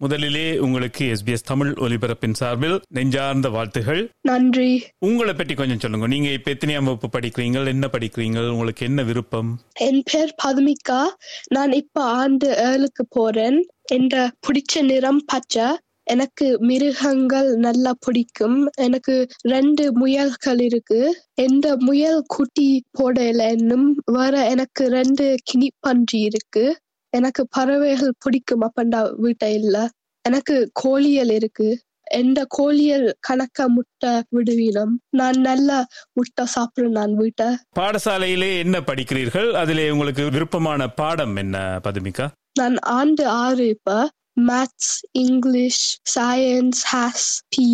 முதலிலே உங்களுக்கு எஸ்பிஎஸ் தமிழ் ஒலிபரப்பின் சார்பில் நெஞ்சார்ந்த வாழ்த்துகள். நன்றி. உங்களை பற்றி கொஞ்சம் சொல்லுங்க. நீங்க இப்ப எத்தனையாம் வகுப்பு படிக்கிறீங்க என்ன படிக்கிறீங்க உங்களுக்கு என்ன விருப்பம்? என் பேர் பதுமிகா. நான் இப்ப ஆண்டு ஏழுக்கு போறேன். என்ற பிடிச்ச நிறம் பச்சை. எனக்கு மிருகங்கள் நல்லா பிடிக்கும். எனக்கு ரெண்டு முயல்கள் இருக்கு. எந்த முயல் குட்டி போடல இன்னும் வேற எனக்கு ரெண்டு கினி பன்றி இருக்கு. எனக்கு பறவைகள் பிடிக்கும் அப்பண்டா வீட்டை இல்ல. எனக்கு கோழியல் இருக்கு. எந்த கோழியல் கணக்க முட்டை விடுவீனம்? நான் நல்ல முட்டை சாப்பிடுறேன் நான் வீட்டை. பாடசாலையிலே என்ன படிக்கிறீர்கள்? அதிலே உங்களுக்கு விருப்பமான பாடம் என்ன பதுமிகா? நான் ஆண்டு ஆறு இப்ப. மேத்ஸ் இங்கிலீஷ் சயின்ஸ் ஹேஸ் பி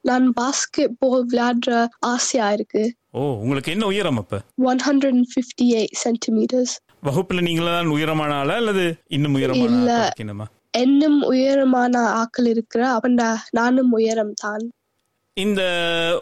நான் பாஸ்கெட் பால் விளையாடுற ஆசையா இருக்கு. ஓ உங்களுக்கு என்ன உயரம் அப்ப? One hundred and fifty eight centimetres வகுப்புல நீங்களா உயரமான ஆளா அல்லது இன்னும் உயரமான என்னும் உயரமான ஆக்கள் இருக்கிற அவன்டா நானும் உயரம் தான். இந்த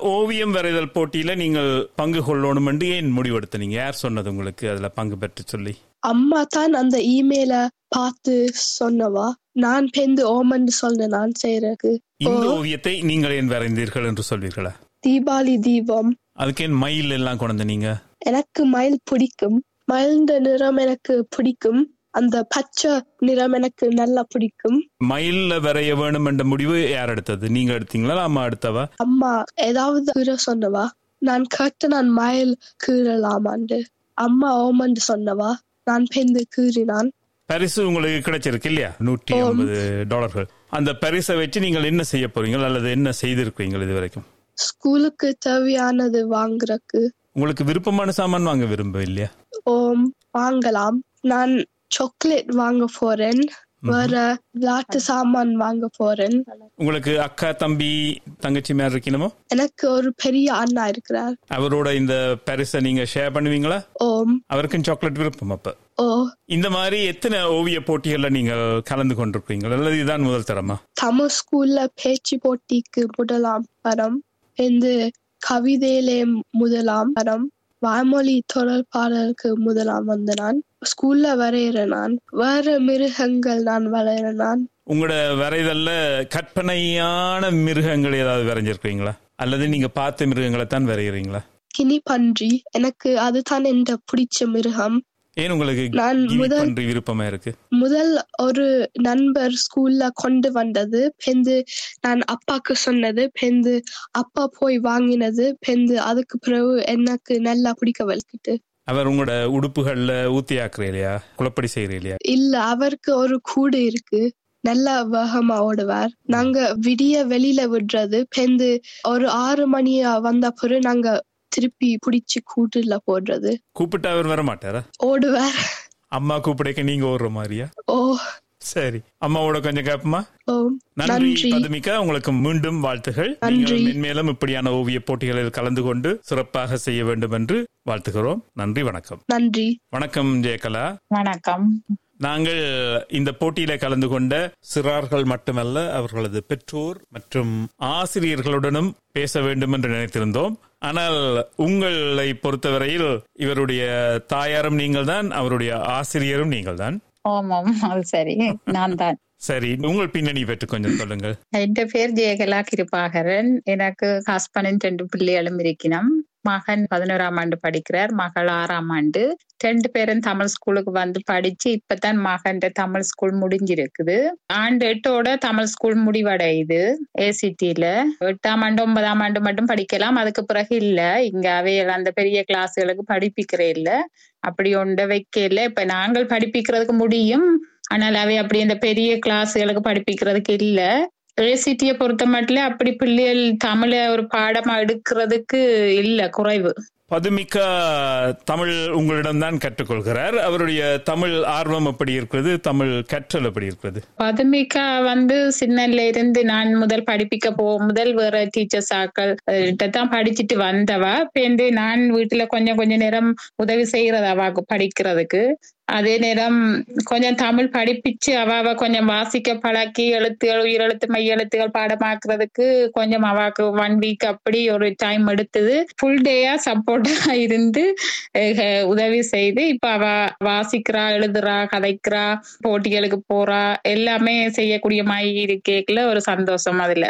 ஓவியம் வரைதல் போட்டியில நீங்கள் பங்கு கொள்ளணும் என்று ஏன் முடிவெடுத்தீங்க? யார் சொன்னது உங்களுக்கு? அதுல பங்கு பெற்று சொல்லி. அம்மா தான் அந்த இமெயில பார்த்து சொன்னவா? நான் பேந்து ஓமன்னு சொன்னேன் நான் செய்யறதுக்கு. இந்த ஓவியத்தை நீங்கள் ஏன் வரைந்தீர்கள் என்று சொல்வீர்களா? தீபாவளி தீபம். அதுக்கு ஏன் மயில் எல்லாம் கொண்டு நீங்க எனக்கு மயில் பிடிக்கும். மயில்ந்த நிறம் எனக்கு பிடிக்கும். அந்த பச்சை நிறம் எனக்கு நல்லா பிடிக்கும். மயில்ல வரைய வேணும் என்ற முடிவு யார் எடுத்தது? நீங்க எடுத்தீங்களா? அம்மா எடுத்தவா? அம்மா ஏதாவது கீற சொன்னவா? நான் கேட்டு நான் மயில் கீறலாமாண்டு. அம்மா ஓமன்னு சொன்னவா? நான் பெந்து கீறினான். பரிசு உங்களுக்கு கிடைச்சிருக்கு இல்லையா? நூற்றி. ஐம்பது டாலர்கள். அந்த பரிசை வச்சு நீங்கள் என்ன செய்ய போறீங்க அல்லது என்ன செய்திருக்கீங்க இது வரைக்கும் ஸ்கூலுக்கு தேவையானது வாங்குறக்கு. உங்களுக்கு விருப்பமான சாமான் வாங்க விரும்ப இல்லையா? ஓம் வாங்கலாம். நான் சாக்லேட் வாங்க போறேன். வேற விளையாட்டு சாமான் வாங்க போறேன். உங்களுக்கு அக்கா தம்பி தங்கச்சி மேல இருக்கணுமோ? எனக்கு ஒரு பெரிய அண்ணா இருக்கிறார். அவரோட இந்த பரிசை நீங்க ஷேர் பண்ணுவீங்களா? ஓம். அவருக்கும் சாக்லேட் விருப்பம் அப்ப. ஓ. இந்த மாதிரி எத்தனை ஓவிய போட்டிகள்ல நீங்கள் கலந்து கொண்டிருக்கீங்க அல்லது இதுதான் முதல் தரமா? தமிழ் ஸ்கூல்ல பேச்சு போட்டிக்கு முதலாம் தரம். இந்த கவிதையிலே முதலாம் தரம். வாய்மொழி தொடர்பாளருக்கு முதலாம் வந்த நான் ஸ்கூல்ல வரைகிற நான் வேற மிருகங்கள் நான் வரைகிற நான் உங்களோட வரைதல்ல கற்பனையான மிருகங்கள் ஏதாவது வரைஞ்சிருக்கீங்களா அல்லது நீங்க பார்த்த மிருகங்களை தான் வரைகிறீங்களா கினி பன்றி எனக்கு அதுதான் என்ற பிடிச்ச மிருகம். ஏன் உங்களுக்கு விருப்பமா இருக்கு? முதல் ஒரு நண்பர் ஸ்கூல்ல கொண்டு வந்தது பெந்து நான் அப்பாக்கு சொன்னது பெந்து அப்பா போய் வாங்கினது பெந்து அதுக்கு பிறகு எனக்கு நல்லா பிடிக்க வலிக்கிட்டு அவர் உங்களோட உடுப்புகள்ல ஊத்தி ஆக்குற இல்லையா குழப்படி செய்யற இல்லையா இல்ல அவருக்கு ஒரு கூடு இருக்கு. நல்லா வேகமா ஓடுவார். நாங்க விடிய வெளியில விடுறது பெந்து ஒரு ஆறு மணி வந்த பிறகு நாங்க திருப்பி பிடிச்சு கூட்டுல போடுறது. கூப்பிட்டு அவர் வர மாட்டாரா? ஓடுவார். அம்மா கூப்பிடைக்க நீங்க ஓடுற மாதிரியா? ஓ. சரி. அம்மாவோட கொஞ்சம் கேப்பமா நன்றி பதுமிகா. உங்களுக்கு மீண்டும் வாழ்த்துகள். நீங்கள் மென்மேலும் இப்படியான ஓவிய போட்டிகளில் கலந்து கொண்டு சிறப்பாக செய்ய வேண்டும் என்று வாழ்த்துகிறோம். நன்றி வணக்கம். நன்றி. வணக்கம் ஜெயகலா. வணக்கம். நாங்கள் இந்த போட்டியில கலந்து கொண்ட சிறார்கள் மட்டுமல்ல அவர்களது பெற்றோர் மற்றும் ஆசிரியர்களுடனும் பேச வேண்டும் என்று நினைத்திருந்தோம். ஆனால் உங்களை பொறுத்தவரையில் இவருடைய தாயாரும் நீங்கள்தான் அவருடைய ஆசிரியரும் நீங்கள்தான். ஓமம் அது சரி. நான் தான் சரி உங்கள் பின்னணி பற்றி கொஞ்சம் சொல்லுங்கள். என் பேர் ஜெயகலா கிருபாகரன். எனக்கு ஹஸ்பண்ட் ரெண்டு பிள்ளைகளும் இருக்கணும் மகன் பதினோராம் ஆண்டு படிக்கிறார். மகள் ஆறாம் ஆண்டு. ரெண்டு பேரும் தமிழ் ஸ்கூலுக்கு வந்து படிச்சு இப்பதான் மகன் தமிழ் ஸ்கூல் முடிஞ்சிருக்குது. ஆண்டு எட்டோட தமிழ் ஸ்கூல் முடிவடையுது. ஏசிடில எட்டாம் ஆண்டு ஒன்பதாம் ஆண்டு மட்டும் படிக்கலாம். அதுக்கு பிறகு இல்ல. இங்க அவையில் அந்த பெரிய கிளாஸ்களுக்கு படிப்பிக்கிறே இல்ல. அப்படி ஒன்றை வைக்கல இப்ப நாங்கள் படிப்பிக்கிறதுக்கு முடியும். ஆனால் அவை அப்படி அந்த பெரிய கிளாஸ்களுக்கு படிப்பிக்கிறதுக்கு இல்ல. ஏசிடியை பொறுத்த மட்டும் அப்படி பிள்ளைகள் தமிழ ஒரு பாடமா எடுக்கிறதுக்கு இல்ல குறைவு. பதுமிக்கா தமிழ் உங்களிடம்தான் கற்றுக்கொள்கிறார். அவருடைய தமிழ் ஆர்வம் எப்படி இருக்கிறது? தமிழ் கற்றல் எப்படி இருக்கிறது? பதுமிகா வந்து சின்னல இருந்து நான் முதல் படிப்பிக்க போ முதல் வேற டீச்சர்ஸ் ஆக்கள் தான் படிச்சுட்டு வந்தவா. பேருந்து நான் வீட்டுல கொஞ்சம் கொஞ்ச நேரம் உதவி செய்யறது அவாக்கு படிக்கிறதுக்கு. அதே நேரம் கொஞ்சம் தமிழ் படிப்பிச்சு அவ அவ கொஞ்சம் வாசிக்க பழக்கி எழுத்துகள் உயிரெழுத்து மையெழுத்துகள் பாடமாக்குறதுக்கு கொஞ்சம் அவாக்கு ஒன் வீக் அப்படி ஒரு டைம் எடுத்தது. ஃபுல் டேயா சப்போர்ட்டா இருந்து உதவி செய்து இப்ப அவ வாசிக்கிறா எழுதுறா கதைக்கிறா போட்டிகளுக்கு போறா எல்லாமே செய்யக்கூடிய மாதிரி இருக்கேக்குல ஒரு சந்தோஷம் அதுல.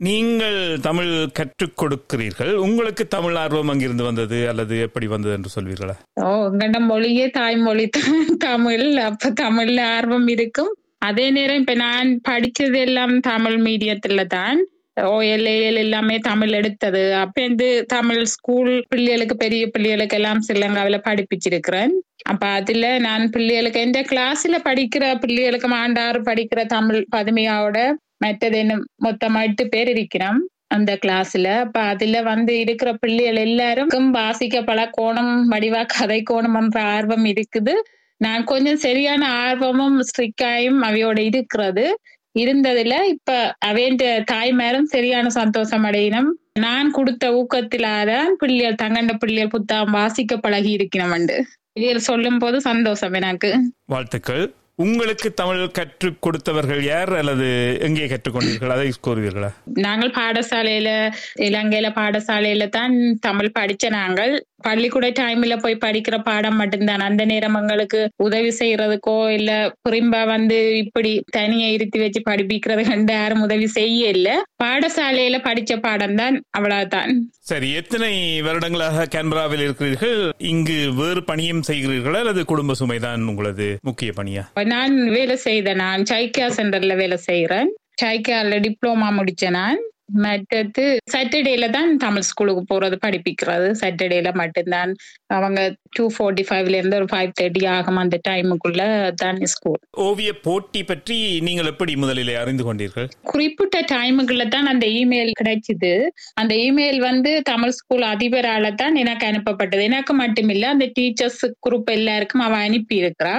நீங்கள் தமிழ் கற்றுக் கொடுக்கிறீர்கள் உங்களுக்கு தமிழ் ஆர்வம் அங்கிருந்து வந்தது அல்லது எப்படி வந்தது என்று சொல்வீர்களா? ஓ எங்கட மொழியே தாய்மொழி தான் தமிழ். அப்ப தமிழ்ல ஆர்வம் இருக்கும். அதே நேரம் இப்ப நான் படிச்சது எல்லாம் தமிழ் மீடியத்துல தான். ஓஎல்ஏஎல் எல்லாமே தமிழ் எடுத்தது. அப்ப இருந்து தமிழ் ஸ்கூல் பிள்ளைகளுக்கு பெரிய பிள்ளைகளுக்கு எல்லாம் ஸ்ரீலங்காவில படிப்பிச்சிருக்கிறேன். அப்ப அதுல நான் பிள்ளைகளுக்கு எந்த கிளாஸ்ல படிக்கிற பிள்ளைகளுக்கு மாண்டாறு படிக்கிற தமிழ் பதுமையாவோட மற்றது என்ன மொத்தமா எட்டு பேர் இருக்கிறோம் அந்த கிளாஸ்ல அப்ப அதுல வந்து இருக்கிற பிள்ளைகள் எல்லாருக்கும் வாசிக்க பழக்கோணம் வடிவா கதை கோணம் என்ற ஆர்வம் இருக்குது. நான் கொஞ்சம் சரியான ஆர்வமும் ஸ்ட்ரிக்காயும் அவையோட இருக்கிறது. இருந்ததுல இப்ப அவையின் தாய்மாரும் சரியான சந்தோஷம் அடையினம். நான் கொடுத்த ஊக்கத்திலாதான் பிள்ளைகள் தங்கண்ட பிள்ளைகள் புத்தகம் வாசிக்க பழகி இருக்கணும் இதில் சொல்லும் போது சந்தோஷம் எனக்கு. வாழ்த்துக்கள். உங்களுக்கு தமிழ் கற்றுக் கொடுத்தவர்கள் யார் அல்லது எங்கே கற்றுக்கொண்டீர்கள்? அதை கூறுவீர்களா? நாங்கள் பாடசாலையில இலங்கையில பாடசாலையில தான் தமிழ் படிச்ச நாங்கள். பள்ளிக்கூட டைம்ல போய் படிக்கிற பாடம் மட்டும்தான்? அந்த நேரம் எங்களுக்கு உதவி செய்யறதுக்கோ இல்ல புரிம்பா வந்து இப்படி தனியா இருத்தி வச்சு படிப்பிக்கிறது கண்டு யாரும் உதவி செய்ய இல்ல பாடசாலையில படிச்ச பாடம் தான் அவ்வளவுதான். சரி எத்தனை வருடங்களாக கேன்பராவில் இருக்கிறீர்கள்? இங்கு வேறு பணியும் செய்கிறீர்களா? அல்லது குடும்ப சுமைதான் உங்களது முக்கிய பணியா? நான் வேலை செய்த நான் சைக்கியா சென்டர்ல வேலை செய்யறேன் சைக்கியால டிப்ளோமா முடிச்ச நான். மற்றது சாட்டர்டேல தான் தமிழ் ஸ்கூலுக்கு போறது படிப்பிக்கிறது. சாட்டர்டேல மட்டும்தான். அவங்க டூ ஃபோர்ட்டி ஃபைவ்ல இருந்து ஒரு ஃபைவ் தேர்ட்டி ஆகும் அந்த டைமுக்குள்ள தான் ஸ்கூல் ஓவிய போட்டி பற்றி நீங்கள் எப்படி முதலிலே அறிந்து கொண்டீர்கள்? குறிப்பிட்ட டைமுக்குள்ள தான் அந்த இமெயில் கிடைச்சது. அந்த இமெயில் வந்து தமிழ் ஸ்கூல் அதிபரால தான் எனக்கு அனுப்பப்பட்டது. எனக்கு மட்டுமில்ல அந்த டீச்சர்ஸ் குரூப் எல்லாருக்கும் அவ அனுப்பி இருக்கிறா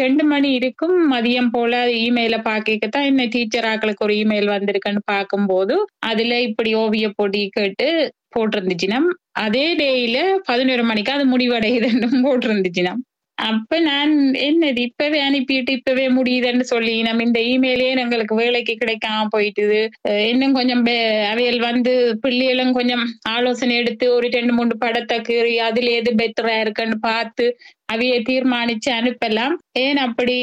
ரெண்டு மணி இருக்கும் மதியம் போல இமெயில பாக்க தான் என்ன டீச்சர் ஆக்களுக்கு ஒரு இமெயில் வந்திருக்குன்னு பார்க்கும்போது அதுல இப்படி ஓவிய போட்டி கேட்டு போட்டிருந்துச்சுன்னா அதே டேயில பதினோரு மணிக்கு அது முடிவடையுதுன்னு போட்டிருந்துச்சுன்னா அப்ப நான் என்னது இப்பவே அனுப்பிட்டு இப்பவே முடியுதுன்னு சொல்லி நம்ம இந்த இமெயிலே எங்களுக்கு வேலைக்கு கிடைக்காம போயிட்டுது. இன்னும் கொஞ்சம் அவையல் வந்து பிள்ளைகளும் கொஞ்சம் ஆலோசனை எடுத்து ஒரு ரெண்டு மூணு படத்தை கீறி அதுல எது பெட்டரா இருக்குன்னு பார்த்து அவைய தீர்மானிச்சு அனுப்பலாம். ஏன் அப்படி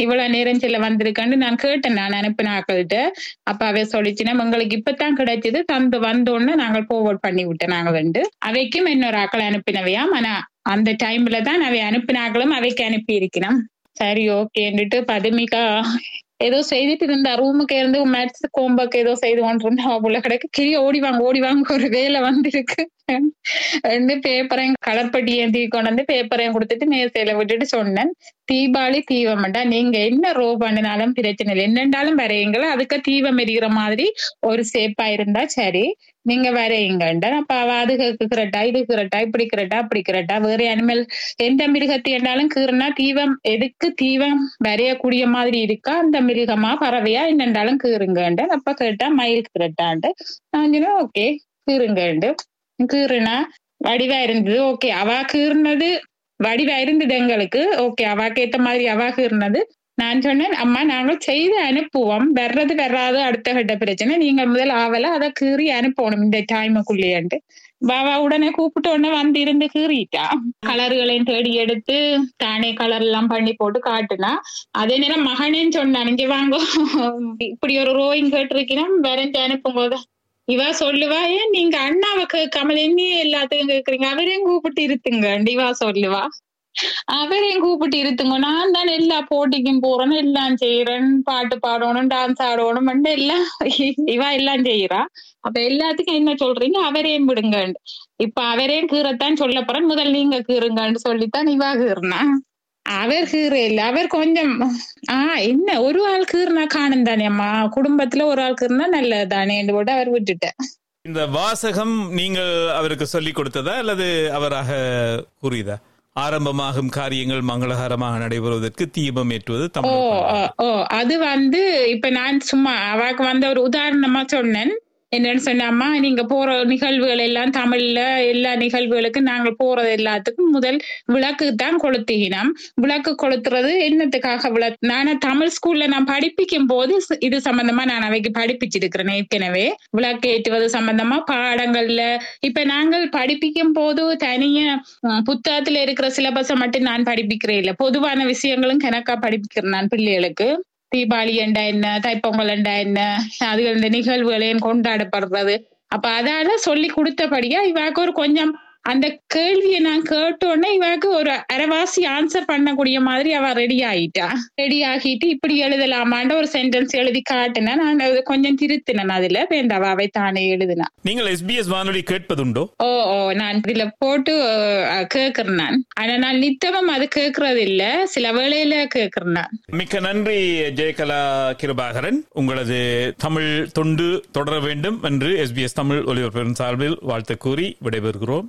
இவ்வளவு நேரம் செல்ல வந்திருக்கான்னு நான் கேட்டேன். நான் அனுப்பின ஆக்கள்கிட்ட அப்ப அவ சொல்லிச்சுன்னா உங்களுக்கு இப்பதான் கிடைச்சது. தந்து வந்தோன்னு நாங்கள் போவோட் பண்ணி விட்டோம் நாங்க வந்து. அவைக்கும் இன்னொரு ஆக்கள் அனுப்பினவையாம் ஆனா அந்த டைம்ல தான் அவை அனுப்பினாக்களும் அவைக்கு அனுப்பி இருக்கணும் சரி ஓகேன்னுட்டு பதுமிகா. ஏதோ செய்துட்டு இருந்தா ரூமுக்கு இருந்து மேட்ச் கோம்பக்கு ஏதோ செய்து கொண்டிருந்தா உள்ள கிடைக்கு. கிளிய ஓடி வாங்க ஓடி வாங்க. ஒரு வேலை வந்திருக்கு. வந்து பேப்பரையும் கலர்பட்டி ஏந்தி கொண்டு வந்து பேப்பரையும் கொடுத்துட்டு மேசையில விட்டுட்டு சொன்னேன். தீபாவளி தீபம்டா நீங்க என்ன ரோ பண்ணினாலும் பிரச்சனை இல்லை. என்னண்டாலும் வரையுங்களா. அதுக்கு தீபம் எரிகிற மாதிரி ஒரு சேப்பா இருந்தா சரி. நீங்க வரையுங்கண்டா அப்ப அவ அது கீரட்டா இது கீரட்டா இப்படி கீரட்டா அப்படி கீரட்டா வேற அனிமல் எந்த மிருகத்தை என்றாலும் கீறுனா தீபம் எதுக்கு தீபம் வரையக்கூடிய மாதிரி இருக்கா? அந்த மிருகமா பறவையா என்னென்றாலும் கீறுங்கண்டு. அப்ப கேட்டா மயில் கீரட்டாண்டு நான் சொன்னேன் ஓகே கீறுங்கண்டு. கீறுனா வடிவா இருந்தது ஓகே அவா கீறினது வடிவா இருந்தது எங்களுக்கு ஓகே அவாக்கு ஏத்த மாதிரி அவா கீறினது. நான் சொன்னேன் அம்மா நாங்கள் செய்து அனுப்புவோம். வர்றது வர்றாது அடுத்த கட்ட பிரச்சனை. நீங்க முதல் ஆவல அதை கீறி அனுப்பணும் இந்த டைமுக்குள்ளேன்ட்டு பாபா உடனே கூப்பிட்ட உடனே வந்து இருந்து கீறிட்டா கலர்களையும் தேடி எடுத்து தானே கலர் எல்லாம் பண்ணி போட்டு காட்டுனா அதே நேரம் மகனேன்னு சொன்னான் இங்க வாங்க இப்படி ஒரு ரோயிங் கேட்டிருக்கிறோம் வரைஞ்சு அனுப்பும் போது இவ சொல்லுவா ஏன் நீங்க அண்ணாவை கேட்காம என்ன எல்லாத்துக்கும் கேக்குறீங்க அவரையும் கூப்பிட்டு இருத்துங்க இவா சொல்லுவா அவரையும் கூப்பிட்டு இருத்துங்க நான் தான் எல்லா போட்டிக்கும் போறேன் எல்லாம் செய்யறேன் பாட்டு பாடணும் டான்ஸ் ஆடணும் எல்லாம் இவா எல்லாம் செய்யறா அப்ப எல்லாத்துக்கும் என்ன சொல்றீங்க அவரையும் விடுங்க இப்ப அவரையும் கீறத்தான் சொல்ல போறேன் முதல் நீங்க கீறுங்கன்னு சொல்லித்தான் இவா கீறினா அவர் கீற இல்ல அவர் கொஞ்சம் ஆஹ் என்ன ஒரு ஆள் கீறினா காணும் தானே அம்மா குடும்பத்துல ஒரு ஆள் கீறினா நல்லது தானே போட்டு அவர் விட்டுட்டேன் இந்த வாசகம் நீங்கள் அவருக்கு சொல்லி கொடுத்ததா அல்லது அவராக கூறியதா ஆரம்பமாகும் காரியங்கள் மங்களகரமாக நடைபெறுவதற்கு தீபம் ஏற்றுவது தமிழ் ஓ அது வந்து இப்ப நான் சும்மா அவாக்கு வந்து ஒரு உதாரணமா சொன்னேன். என்னன்னு சொன்னாமா நீங்க போற நிகழ்வுகள் எல்லாம் தமிழ்ல எல்லா நிகழ்வுகளுக்கும் நாங்கள் போறது எல்லாத்துக்கும் முதல் விளக்கு தான் கொளுத்தினோம் விளக்கு கொளுத்துறது என்னத்துக்காக விளக்கு நான் தமிழ் ஸ்கூல்ல நான் படிப்பிக்கும் போது இது சம்பந்தமா நான் அவைக்கு படிப்பிச்சிருக்கிறேன் ஏற்கனவே. விளக்கு ஏற்றுவது சம்பந்தமா பாடங்கள்ல. இப்ப நாங்கள் படிப்பிக்கும் போது தனியா புத்தகத்துல இருக்கிற சிலபஸை மட்டும் நான் படிப்பிக்கிறேன் இல்ல. பொதுவான விஷயங்களும் கணக்கா படிப்பிக்கிறேன் நான் பிள்ளைகளுக்கு. தீபாவளி என்றா என்ன தைப்பொங்கல் என்றா என்ன அதுகள் இந்த நிகழ்வுகளையும் கொண்டாடப்படுறது? அப்ப அதால சொல்லி கொடுத்தபடியா இவாக்கு ஒரு கொஞ்சம் அந்த கேள்வியை நான் கேட்டோன்னே இவாக்கு ஒரு அரைவாசி ஆன்சர் பண்ணக்கூடிய மாதிரி அவ ரெடி ஆயிட்டா. ரெடி ஆகிட்டு இப்படி எழுதலாமான்ற ஒரு சென்டென்ஸ் எழுதி காட்டினா நான் அதை கொஞ்சம் திருத்தினேன் அதுல. வேண்டாவா அவை தானே எழுதினா. நீங்கள் எஸ்பிஎஸ் வானொலி கேட்பதுண்டோ? ஓ ஓ நான் இதுல போட்டு கேக்குறேன் நான். ஆனா நான் நித்தமும் அது கேக்குறது இல்ல சில வேளையில கேக்குறேன் நான். மிக்க நன்றி ஜெயகலா கிருபாகரன். உங்களது தமிழ் தொண்டு தொடர வேண்டும் என்று எஸ்பிஎஸ் தமிழ் ஒலிபரப்பின் சார்பில் வாழ்த்து கூறி விடைபெறுகிறோம்.